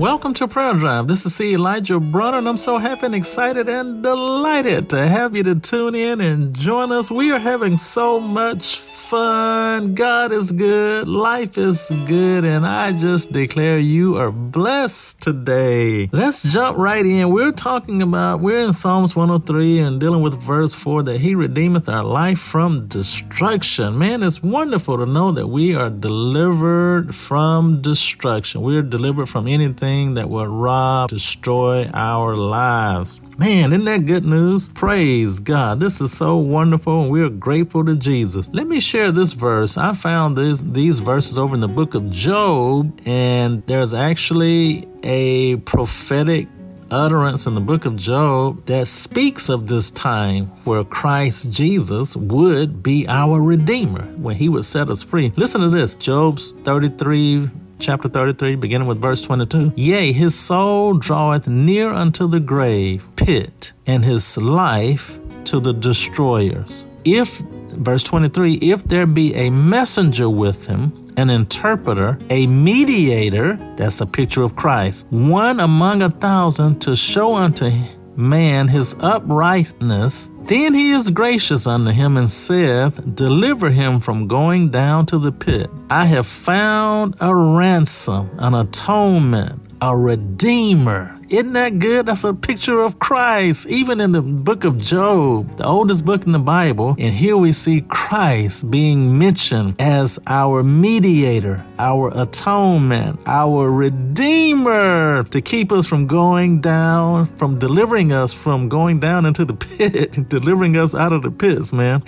Welcome to Prayer Drive. This is C. Elijah Bronner, and I'm so happy and excited and delighted to have you to tune in and join us. We are having so much fun. God is good. Life is good. And I just declare you are blessed today. Let's jump right in. We're talking about, we're in Psalms 103 and dealing with verse 4 that He redeemeth our life from destruction. Man, it's wonderful to know that we are delivered from destruction. We are delivered from anything that will rob, destroy our lives. Man, isn't that good news? Praise God. This is so wonderful and we're grateful to Jesus. Let me share this verse. I found this, these verses over in the book of Job and there's actually a prophetic utterance in the book of Job that speaks of this time where Christ Jesus would be our Redeemer, when he would set us free. Listen to this Job's 33 chapter 33, beginning with verse 22. Yea, his soul draweth near unto the grave pit, and his life to the destroyers. If, verse 23, if there be a messenger with him, an interpreter, a mediator, that's a picture of Christ, one among a thousand to show unto him man his uprightness, then he is gracious unto him and saith, Deliver him from going down to the pit. I have found a ransom, an atonement, a redeemer isn't that good? That's a picture of Christ. Even in the book of Job, the oldest book in the Bible, and here we see Christ being mentioned as our mediator, our atonement, our redeemer to keep us from going down, from delivering us from going down into the pit, delivering us out of the pits, man.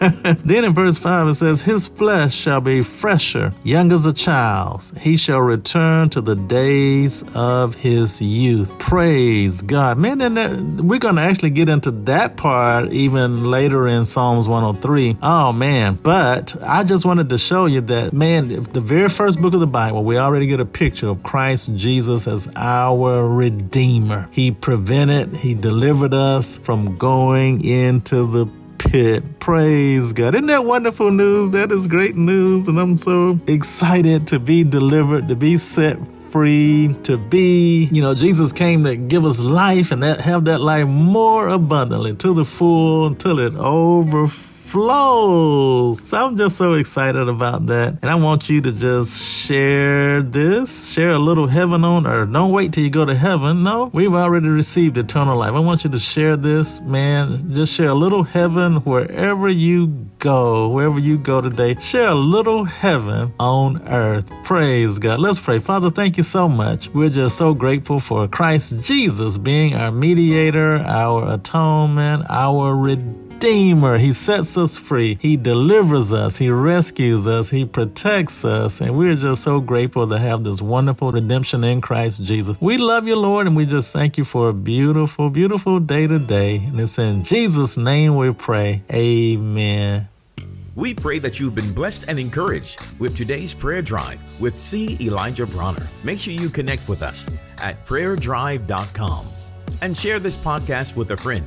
then in verse 5 it says, His flesh shall be fresher, young as a child's. He shall return to the days of his youth. Praise God. Man, and that, we're going to actually get into that part even later in Psalms 103. Oh, man. But I just wanted to show you that, man, the very first book of the Bible, we already get a picture of Christ Jesus as our Redeemer. He prevented, He delivered us from going into the pit. Praise God. Isn't that wonderful news? That is great news. And I'm so excited to be delivered, to be set free, to be, you know, Jesus came to give us life and that have that life more abundantly to the full until it overflows flows. So I'm just so excited about that. And I want you to just share this, share a little heaven on earth. Don't wait till you go to heaven. No, we've already received eternal life. I want you to share this, man. Just share a little heaven wherever you go, wherever you go today. Share a little heaven on earth. Praise God. Let's pray. Father, thank you so much. We're just so grateful for Christ Jesus being our mediator, our atonement, our redeemer Redeemer. He sets us free. He delivers us. He rescues us. He protects us. And we're just so grateful to have this wonderful redemption in Christ Jesus. We love you, Lord, and we just thank you for a beautiful, beautiful day today. And it's in Jesus' name we pray. Amen. We pray that you've been blessed and encouraged with today's prayer drive with C. Elijah Bronner. Make sure you connect with us at prayerdrive.com and share this podcast with a friend